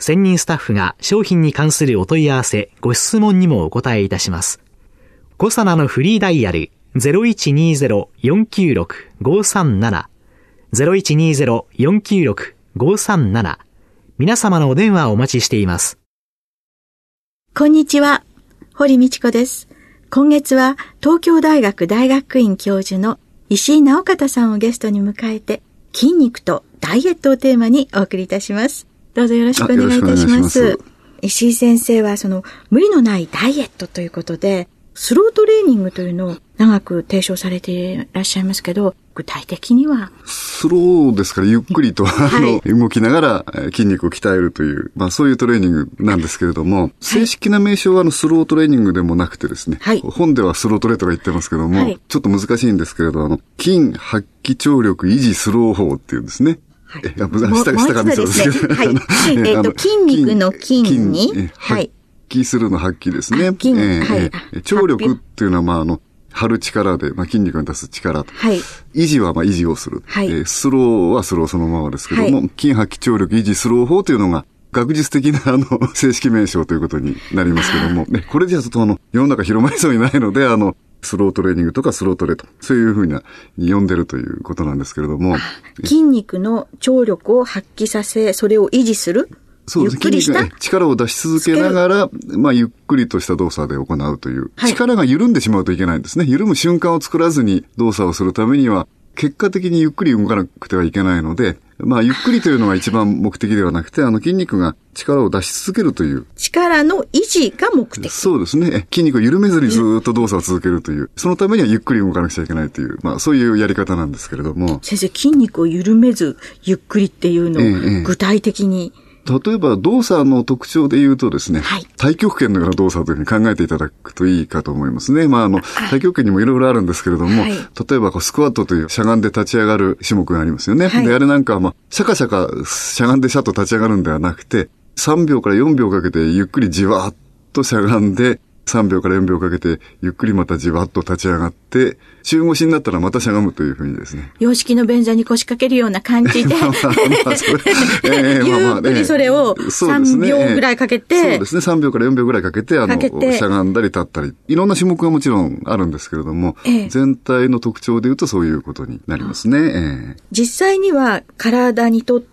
専任スタッフが商品に関するお問い合わせ、ご質問にもお答えいたします。コサナのフリーダイヤル0120-496-537。0120-496-537皆様のお電話をお待ちしています。こんにちは、堀道子です。今月は東京大学大学院教授の石井直方さんをゲストに迎えて、筋肉とダイエットをテーマにお送りいたします。どうぞよろしくお願いいたします。ます。石井先生はその無理のないダイエットということで、スロートレーニングというのを長く提唱されていらっしゃいますけど、具体的には？スローですからゆっくりと、はい、あの、動きながら筋肉を鍛えるという、まあそういうトレーニングなんですけれども、はい、正式な名称はあのスロートレーニングでもなくてですね、はい、本ではスロートレとか言ってますけども、ちょっと難しいんですけれど、あの、筋発揮張力維持スロー法っていうんですね。はい。や下下が見そうですけど。はい。えっと、筋肉の筋に、はい。揮するの発揮ですね。えー、はい。張力っていうのは、まあ、あの、張る力で、まあ、筋肉に出す力と。はい。維持は、まあ、維持をする。はい。えー、スローはスローそのままですけども、はい、筋発揮張力維持スロー法というのが、学術的な、あの、正式名称ということになりますけども、ね、これじゃちょっとあの、世の中広まりそうにないので、あの、スロートレーニングとかスロートレと、そういうふうな、呼んでるということなんですけれども。筋肉の張力を発揮させ、それを維持する？そうです。筋肉が力を出し続けながら、まあ、ゆっくりとした動作で行うという、はい、力が緩んでしまうといけないんですね。緩む瞬間を作らずに動作をするためには、結果的にゆっくり動かなくてはいけないので、まあ、ゆっくりというのが一番目的ではなくて、あの、筋肉が力を出し続けるという。力の維持が目的。そうですね。筋肉を緩めずにずっと動作を続けるという。そのためにはゆっくり動かなくちゃいけないという、まあ、そういうやり方なんですけれども。先生、筋肉を緩めず、ゆっくりっていうのを具体的に、ええ例えば動作の特徴で言うとですね、はい、太極拳のような動作というふうに考えていただくといいかと思いますね。まあ、あの、太極拳にもいろいろあるんですけれども、はい、例えばこうスクワットというしゃがんで立ち上がる種目がありますよね。はい、で、あれなんかは、まあ、シャカシャカしゃがんでシャッと立ち上がるんではなくて、3秒から4秒かけてゆっくりじわーっとしゃがんで、3秒から4秒かけて、ゆっくりまたじわっと立ち上がって、中腰になったらまたしゃがむというふうにですね。洋式の便座に腰掛けるような感じで。まあまあ、それ、えー、まあまあね。それを3秒ぐらいかけて、そうですね。3秒から4秒ぐらいかけて、あの、しゃがんだり立ったり、いろんな種目がもちろんあるんですけれども、えー、全体の特徴で言うとそういうことになりますね。えー、実際には体にとって、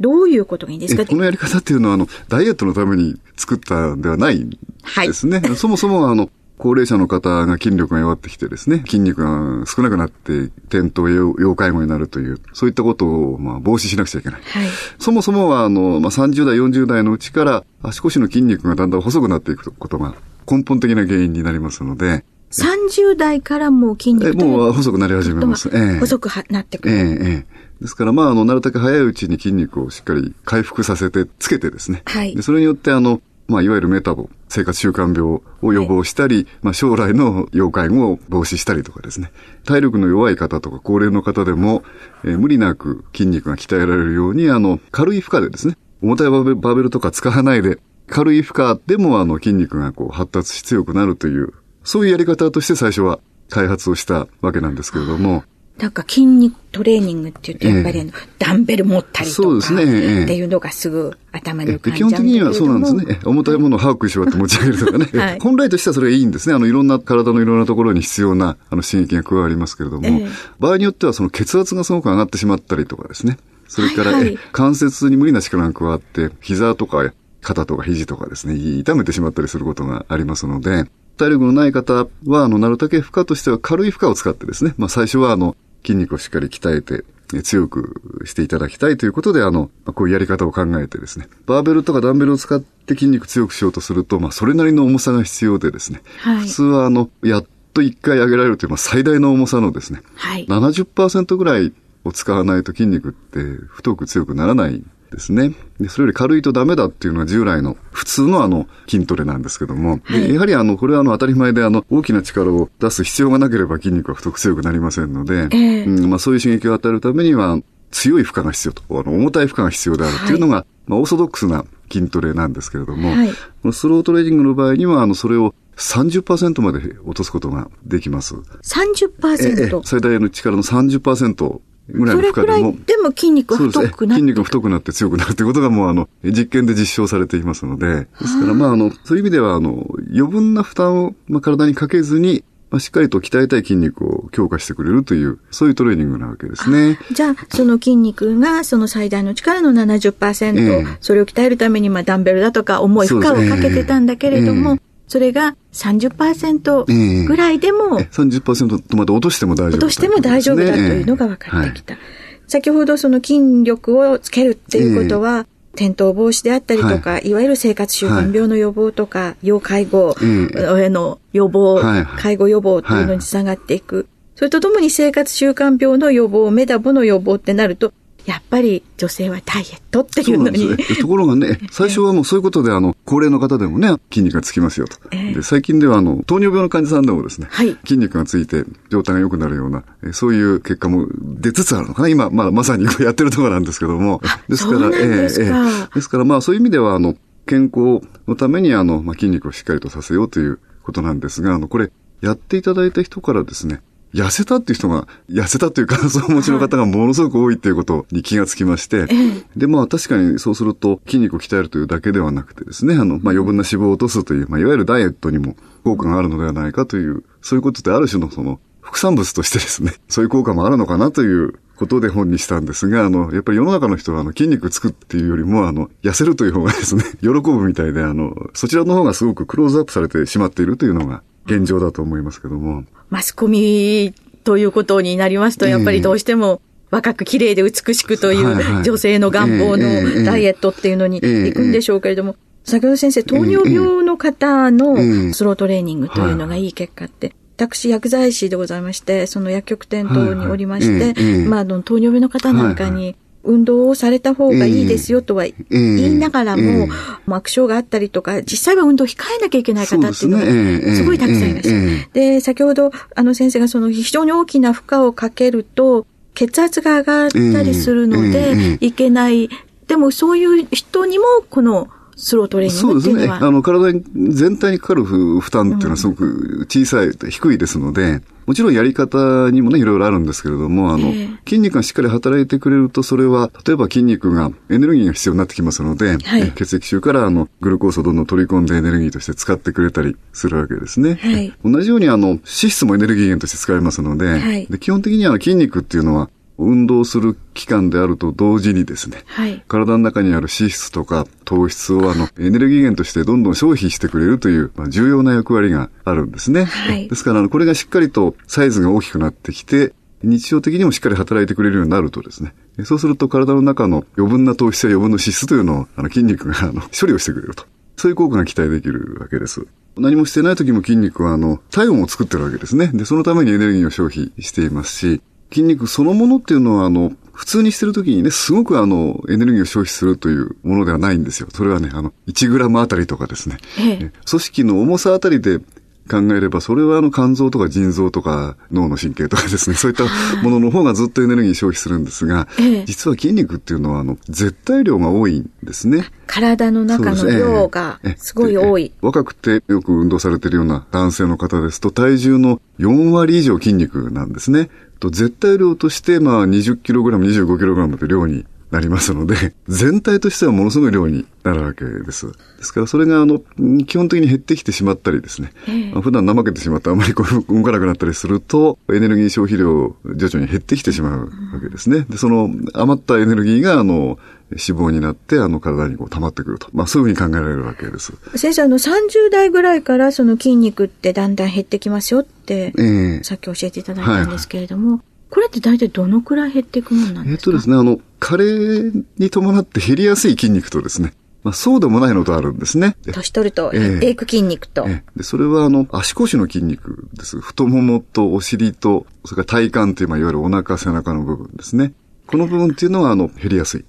どういうことがいいんですか？このやり方っていうのは、あの、ダイエットのために作ったんではないですね。はい、そもそも、あの、高齢者の方が筋力が弱ってきてですね、筋肉が少なくなって転倒要介護になるという、そういったことをまあ防止しなくちゃいけない。はい、そもそもはあの、まあ、30代、40代のうちから足腰の筋肉がだんだん細くなっていくことが根本的な原因になりますので、30代からもう筋肉もう細くなり始めます。ええ、細くなってくる。ええ、ええ。ですから、まあ、あの、なるだけ早いうちに筋肉をしっかり回復させて、つけてですね。はい。で、それによって、あの、まあ、いわゆるメタボ、生活習慣病を予防したり、はい、まあ、将来の要介護を防止したりとかですね。体力の弱い方とか高齢の方でも、えー、無理なく筋肉が鍛えられるように、あの、軽い負荷でですね、重たいバベルとか使わないで、軽い負荷でもあの筋肉がこう発達し強くなるという、そういうやり方として最初は開発をしたわけなんですけれども、なんか筋肉トレーニングって言って、やっぱりあの、ダンベル持ったりとか、そうですね。っていうのがすぐ頭に浮かんじゃうん基本的にはそうなんですね。重たいものを把握しわって持ち上げるとかね。はい、本来としてはそれがいいんですね。あの、いろんな体のいろんなところに必要な、あの、刺激が加わりますけれども、えー、場合によってはその血圧がすごく上がってしまったりとかですね。それから、はいはい、関節に無理な力が加わって、膝とか肩とか肘とかですね、痛めてしまったりすることがありますので、体力のない方は、あの、なるだけ負荷としては軽い負荷を使ってですね、まあ最初はあの、筋肉をしっかり鍛えて、強くしていただきたいということで、あの、こういうやり方を考えてですね、バーベルとかダンベルを使って筋肉強くしようとすると、まあ、それなりの重さが必要でですね、はい、普通はあの、やっと1回上げられるという、まあ、最大の重さのですね、はい、70%ぐらいを使わないと筋肉って太く強くならないですね。で、それより軽いとダメだっていうのは従来の普通のあの筋トレなんですけども、はい、やはりあの、これはあの当たり前であの大きな力を出す必要がなければ筋肉は太く強くなりませんので、えー、うん、まあそういう刺激を与えるためには強い負荷が必要と、あの重たい負荷が必要であるっていうのが、はい、まあオーソドックスな筋トレなんですけれども、はい、スロートレーニングの場合にはあのそれを30%まで落とすことができます。30%? 最大の力の30%ぐらいの負荷でも。でも筋肉が太くなって、ね、筋肉が太くなって強くなるということがもうあの、実験で実証されていますので、ですからまああの、そういう意味ではあの、余分な負担を、まあ、体にかけずに、まあ、しっかりと鍛えたい筋肉を強化してくれるという、そういうトレーニングなわけですね。じゃあ、その筋肉がその最大の力の70%、えー、それを鍛えるために、まあ、ダンベルだとか重い負荷をかけてたんだけれども、それが30%ぐらいでも、えー、30%まで落としても大丈夫、落としても大丈夫だというのが分かってきた。えーはい、先ほどその筋力をつけるっていうことは、えー、転倒防止であったりとか、はい、いわゆる生活習慣病の予防とか、はい、要介護への予防、はい、介護予防というのにつながっていく。それとともに生活習慣病の予防、メダボの予防ってなると、やっぱり女性はダイエットっていうのに。ね、ところがね、最初はもうそういうことで、あの、高齢の方でもね、筋肉がつきますよと。えー、で最近では、あの、糖尿病の患者さんでもですね、はい、筋肉がついて状態が良くなるような、そういう結果も出つつあるのかな。今、まあ、まさにやってるところなんですけども。ですから、ええー、ですから、まあ、そういう意味では、あの、健康のために、あの、まあ、筋肉をしっかりとさせようということなんですが、あの、これ、やっていただいた人からですね、痩せたっていう人が、痩せたという感想をお持ちの方がものすごく多いっていうことに気がつきまして、はい、で、まあ確かにそうすると筋肉を鍛えるというだけではなくてですね、あの、まあ余分な脂肪を落とすという、まあいわゆるダイエットにも効果があるのではないかという、そういうことである種のその、副産物としてですね、そういう効果もあるのかなということで本にしたんですが、あの、やっぱり世の中の人はあの筋肉つくっていうよりも、あの、痩せるという方がですね、喜ぶみたいで、あの、そちらの方がすごくクローズアップされてしまっているというのが現状だと思いますけども。マスコミということになりますと、やっぱりどうしても、若く綺麗で美しくという女性の願望のダイエットっていうのに行くんでしょうけれども、先ほど先生、糖尿病の方のスロートレーニングというのがいい結果って、私、薬剤師でございまして、その薬局店等におりまして、まあ、糖尿病の方なんかに、運動をされた方がいいですよとは言いながらも、悪症があったりとか、実際は運動を控えなきゃいけない方っていうのがすごいたくさんいらっしゃる。で、先ほどあの先生がその非常に大きな負荷をかけると、血圧が上がったりするので、いけない。でもそういう人にも、このスロートレーニングそうですね。あの、体全体にかかる負担っていうのはすごく小さい、低いですので、もちろんやり方にもね、いろいろあるんですけれども、あの、えー、筋肉がしっかり働いてくれると、それは、例えば筋肉がエネルギーが必要になってきますので、はい、血液中からあの、グルコースをどんどん取り込んでエネルギーとして使ってくれたりするわけですね。はい、同じようにあの、脂質もエネルギー源として使えますので、はい、で基本的には筋肉っていうのは、運動する期間であると同時にですね、はい、体の中にある脂質とか糖質をあのエネルギー源としてどんどん消費してくれるという、まあ、重要な役割があるんですね。はい、ですからこれがしっかりとサイズが大きくなってきて、日常的にもしっかり働いてくれるようになるとですね、そうすると体の中の余分な糖質や余分な脂質というのをあの筋肉があの処理をしてくれると。そういう効果が期待できるわけです。何もしてない時も筋肉はあの体温を作ってるわけですね。で、そのためにエネルギーを消費していますし、筋肉そのものっていうのは、あの、普通にしてるときにね、すごくあの、エネルギーを消費するというものではないんですよ。それはね、あの、1グラムあたりとかですね。ええ、組織の重さあたりで考えれば、それはあの肝臓とか腎臓とか脳の神経とかですね、そういったものの方がずっとエネルギー消費するんですが、ええ、実は筋肉っていうのはあの絶対量が多いんですね。体の中の量がすごい多い。若くてよく運動されているような男性の方ですと、体重の4割以上筋肉なんですね。と絶対量として、まあ、20kg、25kg という量になりますので、全体としてはものすごい量になるわけです。ですからそれがあの、基本的に減ってきてしまったりですね、えー、普段怠けてしまってあまりこう動かなくなったりすると、エネルギー消費量徐々に減ってきてしまうわけですね。で、その余ったエネルギーがあの、脂肪になって、あの体にこう溜まってくると。まあそういうふうに考えられるわけです。先生、あの30代ぐらいからその筋肉ってだんだん減ってきますよって、えー、さっき教えていただいたんですけれども、はいこれって大体どのくらい減っていくものなんですか？えっとですね、あの、加齢に伴って減りやすい筋肉とですね、まあ、そうでもないのとあるんですね。年取ると減っていく筋肉と。えーえー、でそれはあの、足腰の筋肉です。太ももとお尻と、それから体幹という、まあ、いわゆるお腹、背中の部分ですね。この部分っていうのはあの、減りやすい。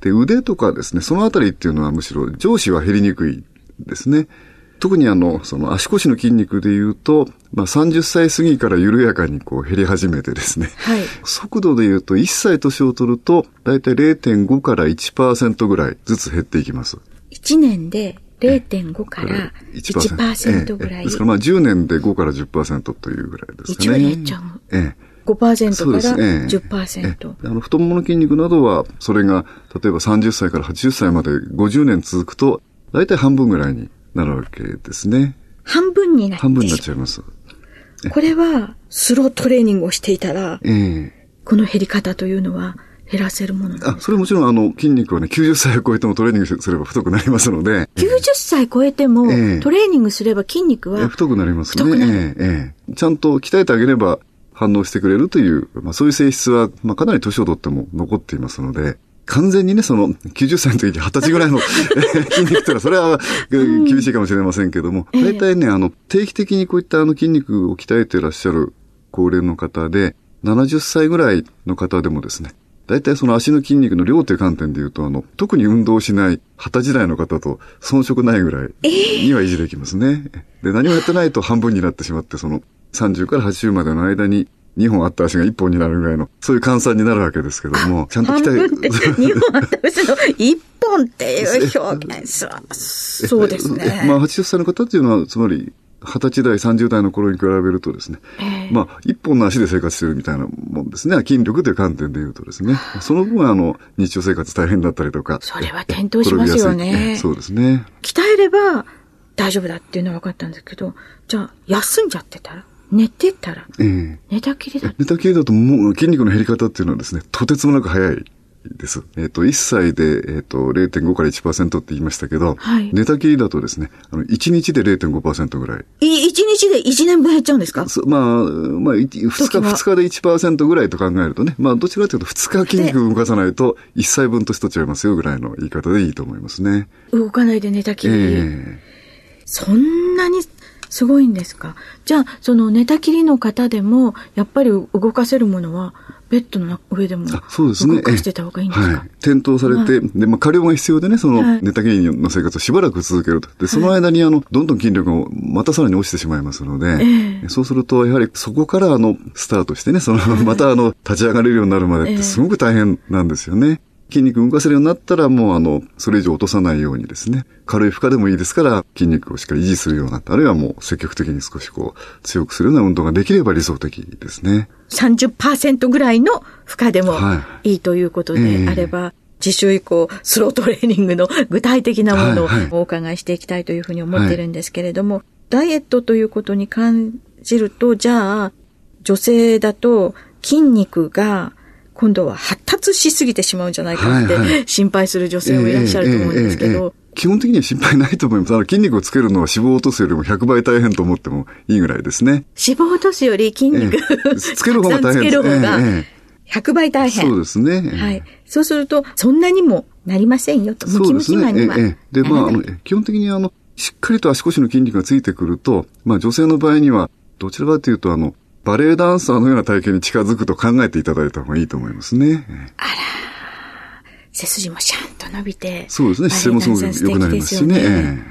で、腕とかですね、そのあたりっていうのはむしろ上肢は減りにくいですね。特にあの、その足腰の筋肉で言うと、まあ30歳過ぎから緩やかにこう減り始めてですね。はい。速度で言うと1歳年を取ると、だいたい0.5から1%ぐらいずつ減っていきます。1年で0.5から1%ぐらい。ですからまあ10年で5から10%というぐらいですね。1割減っちゃう。ええ。5%から10%。ええ、あの太ももの筋肉などは、それが例えば30歳から80歳まで50年続くと、大体半分ぐらいになるわけですね。半分になっ半分になっちゃいます。これは、スロートレーニングをしていたら、ええ、この減り方というのは、減らせるものあ、それもちろんあの筋肉はね、90歳を超えてもトレーニングすれば太くなりますので。90歳超えても、えトレーニングすれば筋肉は、太くなりますね。えええちゃんと鍛えてあげれば反応してくれるという、まあそういう性質は、まあかなり年をとっても残っていますので、完全にね、その、90歳の時に20歳ぐらいの 筋肉ってのは、それは厳しいかもしれませんけども、大体ね、あの、定期的にこういったあの筋肉を鍛えていらっしゃる高齢の方で、70歳ぐらいの方でもですね、大体その足の筋肉の量という観点で言うと、あの、特に運動しない20時代の方と遜色ないぐらいには維持できますね。で、何もやってないと半分になってしまって、その30から80までの間に2本あった足が1本になるぐらいの、そういう換算になるわけですけども、ちゃんと鍛える。2本あった足の1本っていう表現は、そうですね。まあ80歳の方っていうのは、つまり、二十歳代、三十代の頃に比べるとですね、えー、まあ、一本の足で生活してるみたいなもんですね。筋力という観点で言うとですね。その分、あの、日常生活大変だったりとか。それは転倒しますよね。そうですね。鍛えれば大丈夫だっていうのは分かったんですけど、じゃあ、休んじゃってたら？寝てたら、ええ、寝たきりだ寝たきりだともう筋肉の減り方っていうのはですね、とてつもなく早い。です。えっ、ー、と、1歳で、えっ、ー、と、0.5から1%って言いましたけど、はい、寝たきりだとですね、あの、1日で0.5%ぐらい。い、1日で1年分減っちゃうんですか？まあ、まあ、2日、2日で1%ぐらいと考えるとね、まあ、どちらかというと2日筋肉動かさないと1歳分としとっちゃいますよぐらいの言い方でいいと思いますね。動かないで寝たきり。えー、そんなにすごいんですか？じゃあ、その寝たきりの方でも、やっぱり動かせるものは、ベッドの上でも動かしてた方がいいんですか、ねはい、転倒されて、はい、で、まあ、過料が必要でね、その寝たきりの生活をしばらく続けると。で、その間に、あの、どんどん筋力がまたさらに落ちてしまいますので、えー、そうすると、やはりそこから、あの、スタートしてね、その、また、あの、立ち上がれるようになるまでってすごく大変なんですよね。筋肉動かせるようになったら、もうあの、それ以上落とさないようにですね、軽い負荷でもいいですから、筋肉をしっかり維持するようになった。あるいはもう積極的に少しこう、強くするような運動ができれば理想的ですね。30%ぐらいの負荷でもいいということであれば、はいえー次週以降、スロートレーニングの具体的なものをお伺いしていきたいというふうに思ってるんですけれども、はいはい、ダイエットということに感じると、じゃあ、女性だと筋肉が今度は発達しすぎてしまうんじゃないかって心配する女性もいらっしゃると思うんですけど。基本的には心配ないと思います。あの筋肉をつけるのは脂肪を落とすよりも100倍大変と思ってもいいぐらいですね。脂肪を落とすより筋肉、えつける方が大変です。つける方が100倍大変。そうですね。はい。そうすると、そんなにもなりませんよと。ムキムキマンにはで、ねで、まあ、基本的にあの、しっかりと足腰の筋肉がついてくると、まあ女性の場合には、どちらかというとあの、バレエダンサーのような体型に近づくと考えていただいた方がいいと思いますね。あら。背筋もシャンと伸びて。そうですね。姿勢もすごく良くなりますしね。ね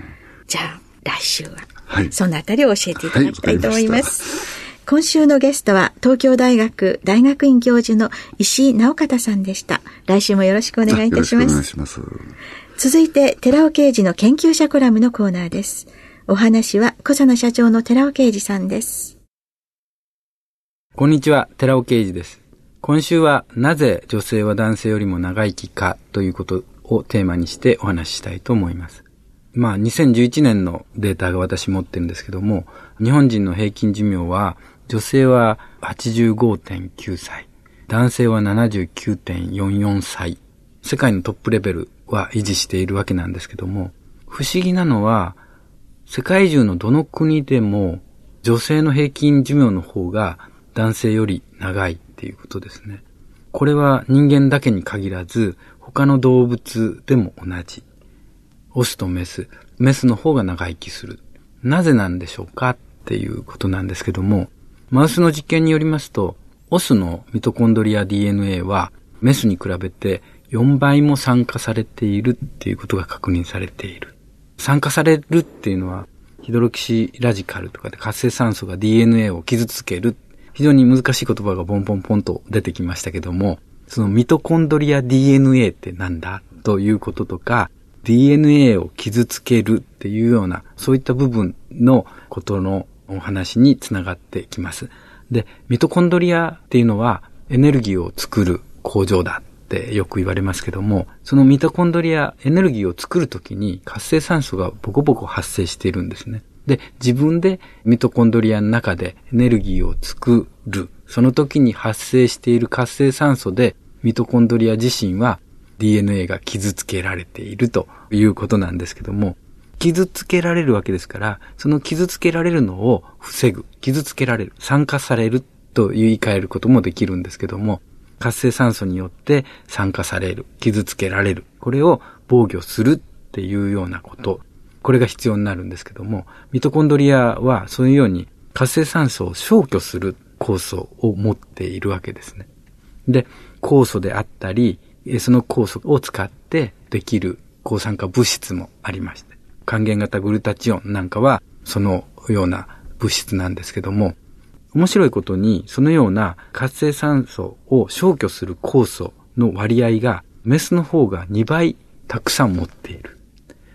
じゃあ、来週は、はい、そのあたりを教えていただきたいと思います。はい、今週のゲストは、東京大学大学院教授の石井直方さんでした。来週もよろしくお願いいたします。お願いします。続いて、寺尾刑事の研究者コラムのコーナーです。お話は、小佐野社長の寺尾刑事さんです。こんにちは、寺尾啓二です。今週はなぜ女性は男性よりも長生きかということをテーマにしてお話ししたいと思います。まあ2011年のデータが私持ってるんですけども、日本人の平均寿命は女性は85.9歳、男性は79.44歳、世界のトップレベルは維持しているわけなんですけども、不思議なのは、世界中のどの国でも女性の平均寿命の方が男性より長いっていうことですね。これは人間だけに限らず、他の動物でも同じ。オスとメス、メスの方が長生きする。なぜなんでしょうかっていうことなんですけども、マウスの実験によりますと、オスのミトコンドリア DNA はメスに比べて4倍も酸化されているっていうことが確認されている。酸化されるっていうのは、ヒドロキシラジカルとかで活性酸素が DNA を傷つける非常に難しい言葉がポンポンポンと出てきましたけども、そのミトコンドリア DNA ってなんだ？ということとか、DNA を傷つけるっていうような、そういった部分のことのお話につながってきます。で、ミトコンドリアっていうのはエネルギーを作る工場だってよく言われますけども、そのミトコンドリアエネルギーを作るときに活性酸素がボコボコ発生しているんですね。で、自分でミトコンドリアの中でエネルギーを作る。その時に発生している活性酸素でミトコンドリア自身は DNA が傷つけられているということなんですけども、傷つけられるわけですから、その傷つけられるのを防ぐ、傷つけられる、酸化されると言い換えることもできるんですけども、活性酸素によって酸化される、傷つけられる、これを防御するっていうようなことこれが必要になるんですけども、ミトコンドリアはそういうように活性酸素を消去する酵素を持っているわけですね。で、酵素であったり、その酵素を使ってできる抗酸化物質もありまして、還元型グルタチオンなんかはそのような物質なんですけども、面白いことにそのような活性酸素を消去する酵素の割合がメスの方が2倍たくさん持っている。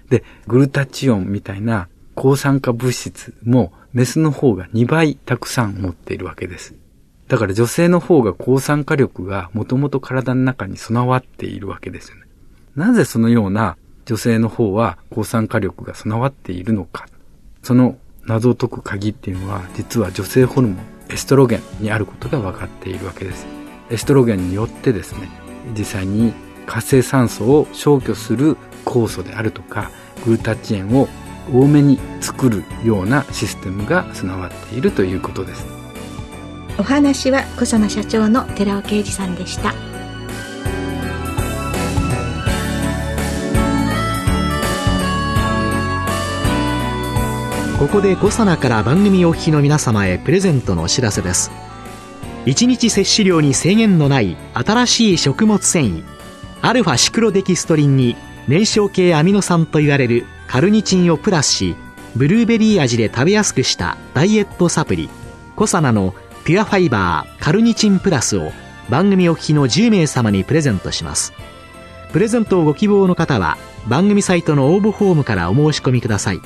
で、グルタチオンみたいな抗酸化物質もメスの方が2倍たくさん持っているわけです。だから女性の方が抗酸化力がもともと体の中に備わっているわけですよね。なぜそのような女性の方は抗酸化力が備わっているのか。その謎を解く鍵っていうのは実は女性ホルモン、エストロゲンにあることが分かっているわけです。エストロゲンによってですね、実際に活性酸素を消去する酵素であるとかグルタチエンを多めに作るようなシステムが備わっているということです。お話は小佐野社長の寺尾啓二さんでした。ここで小佐奈から番組お聞きの皆様へプレゼントのお知らせです。1日摂取量に制限のない新しい食物繊維アルファシクロデキストリンに燃焼系アミノ酸と言われるカルニチンをプラスしブルーベリー味で食べやすくしたダイエットサプリコサナのピュアファイバーカルニチンプラスを番組お聞きの10名様にプレゼントします。プレゼントをご希望の方は番組サイトの応募フォームからお申し込みください。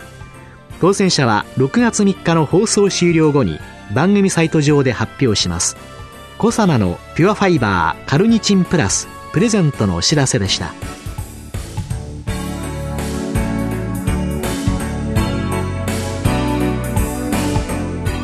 当選者は6月3日の放送終了後に番組サイト上で発表します。コサナのピュアファイバーカルニチンプラスプレゼントのお知らせでした。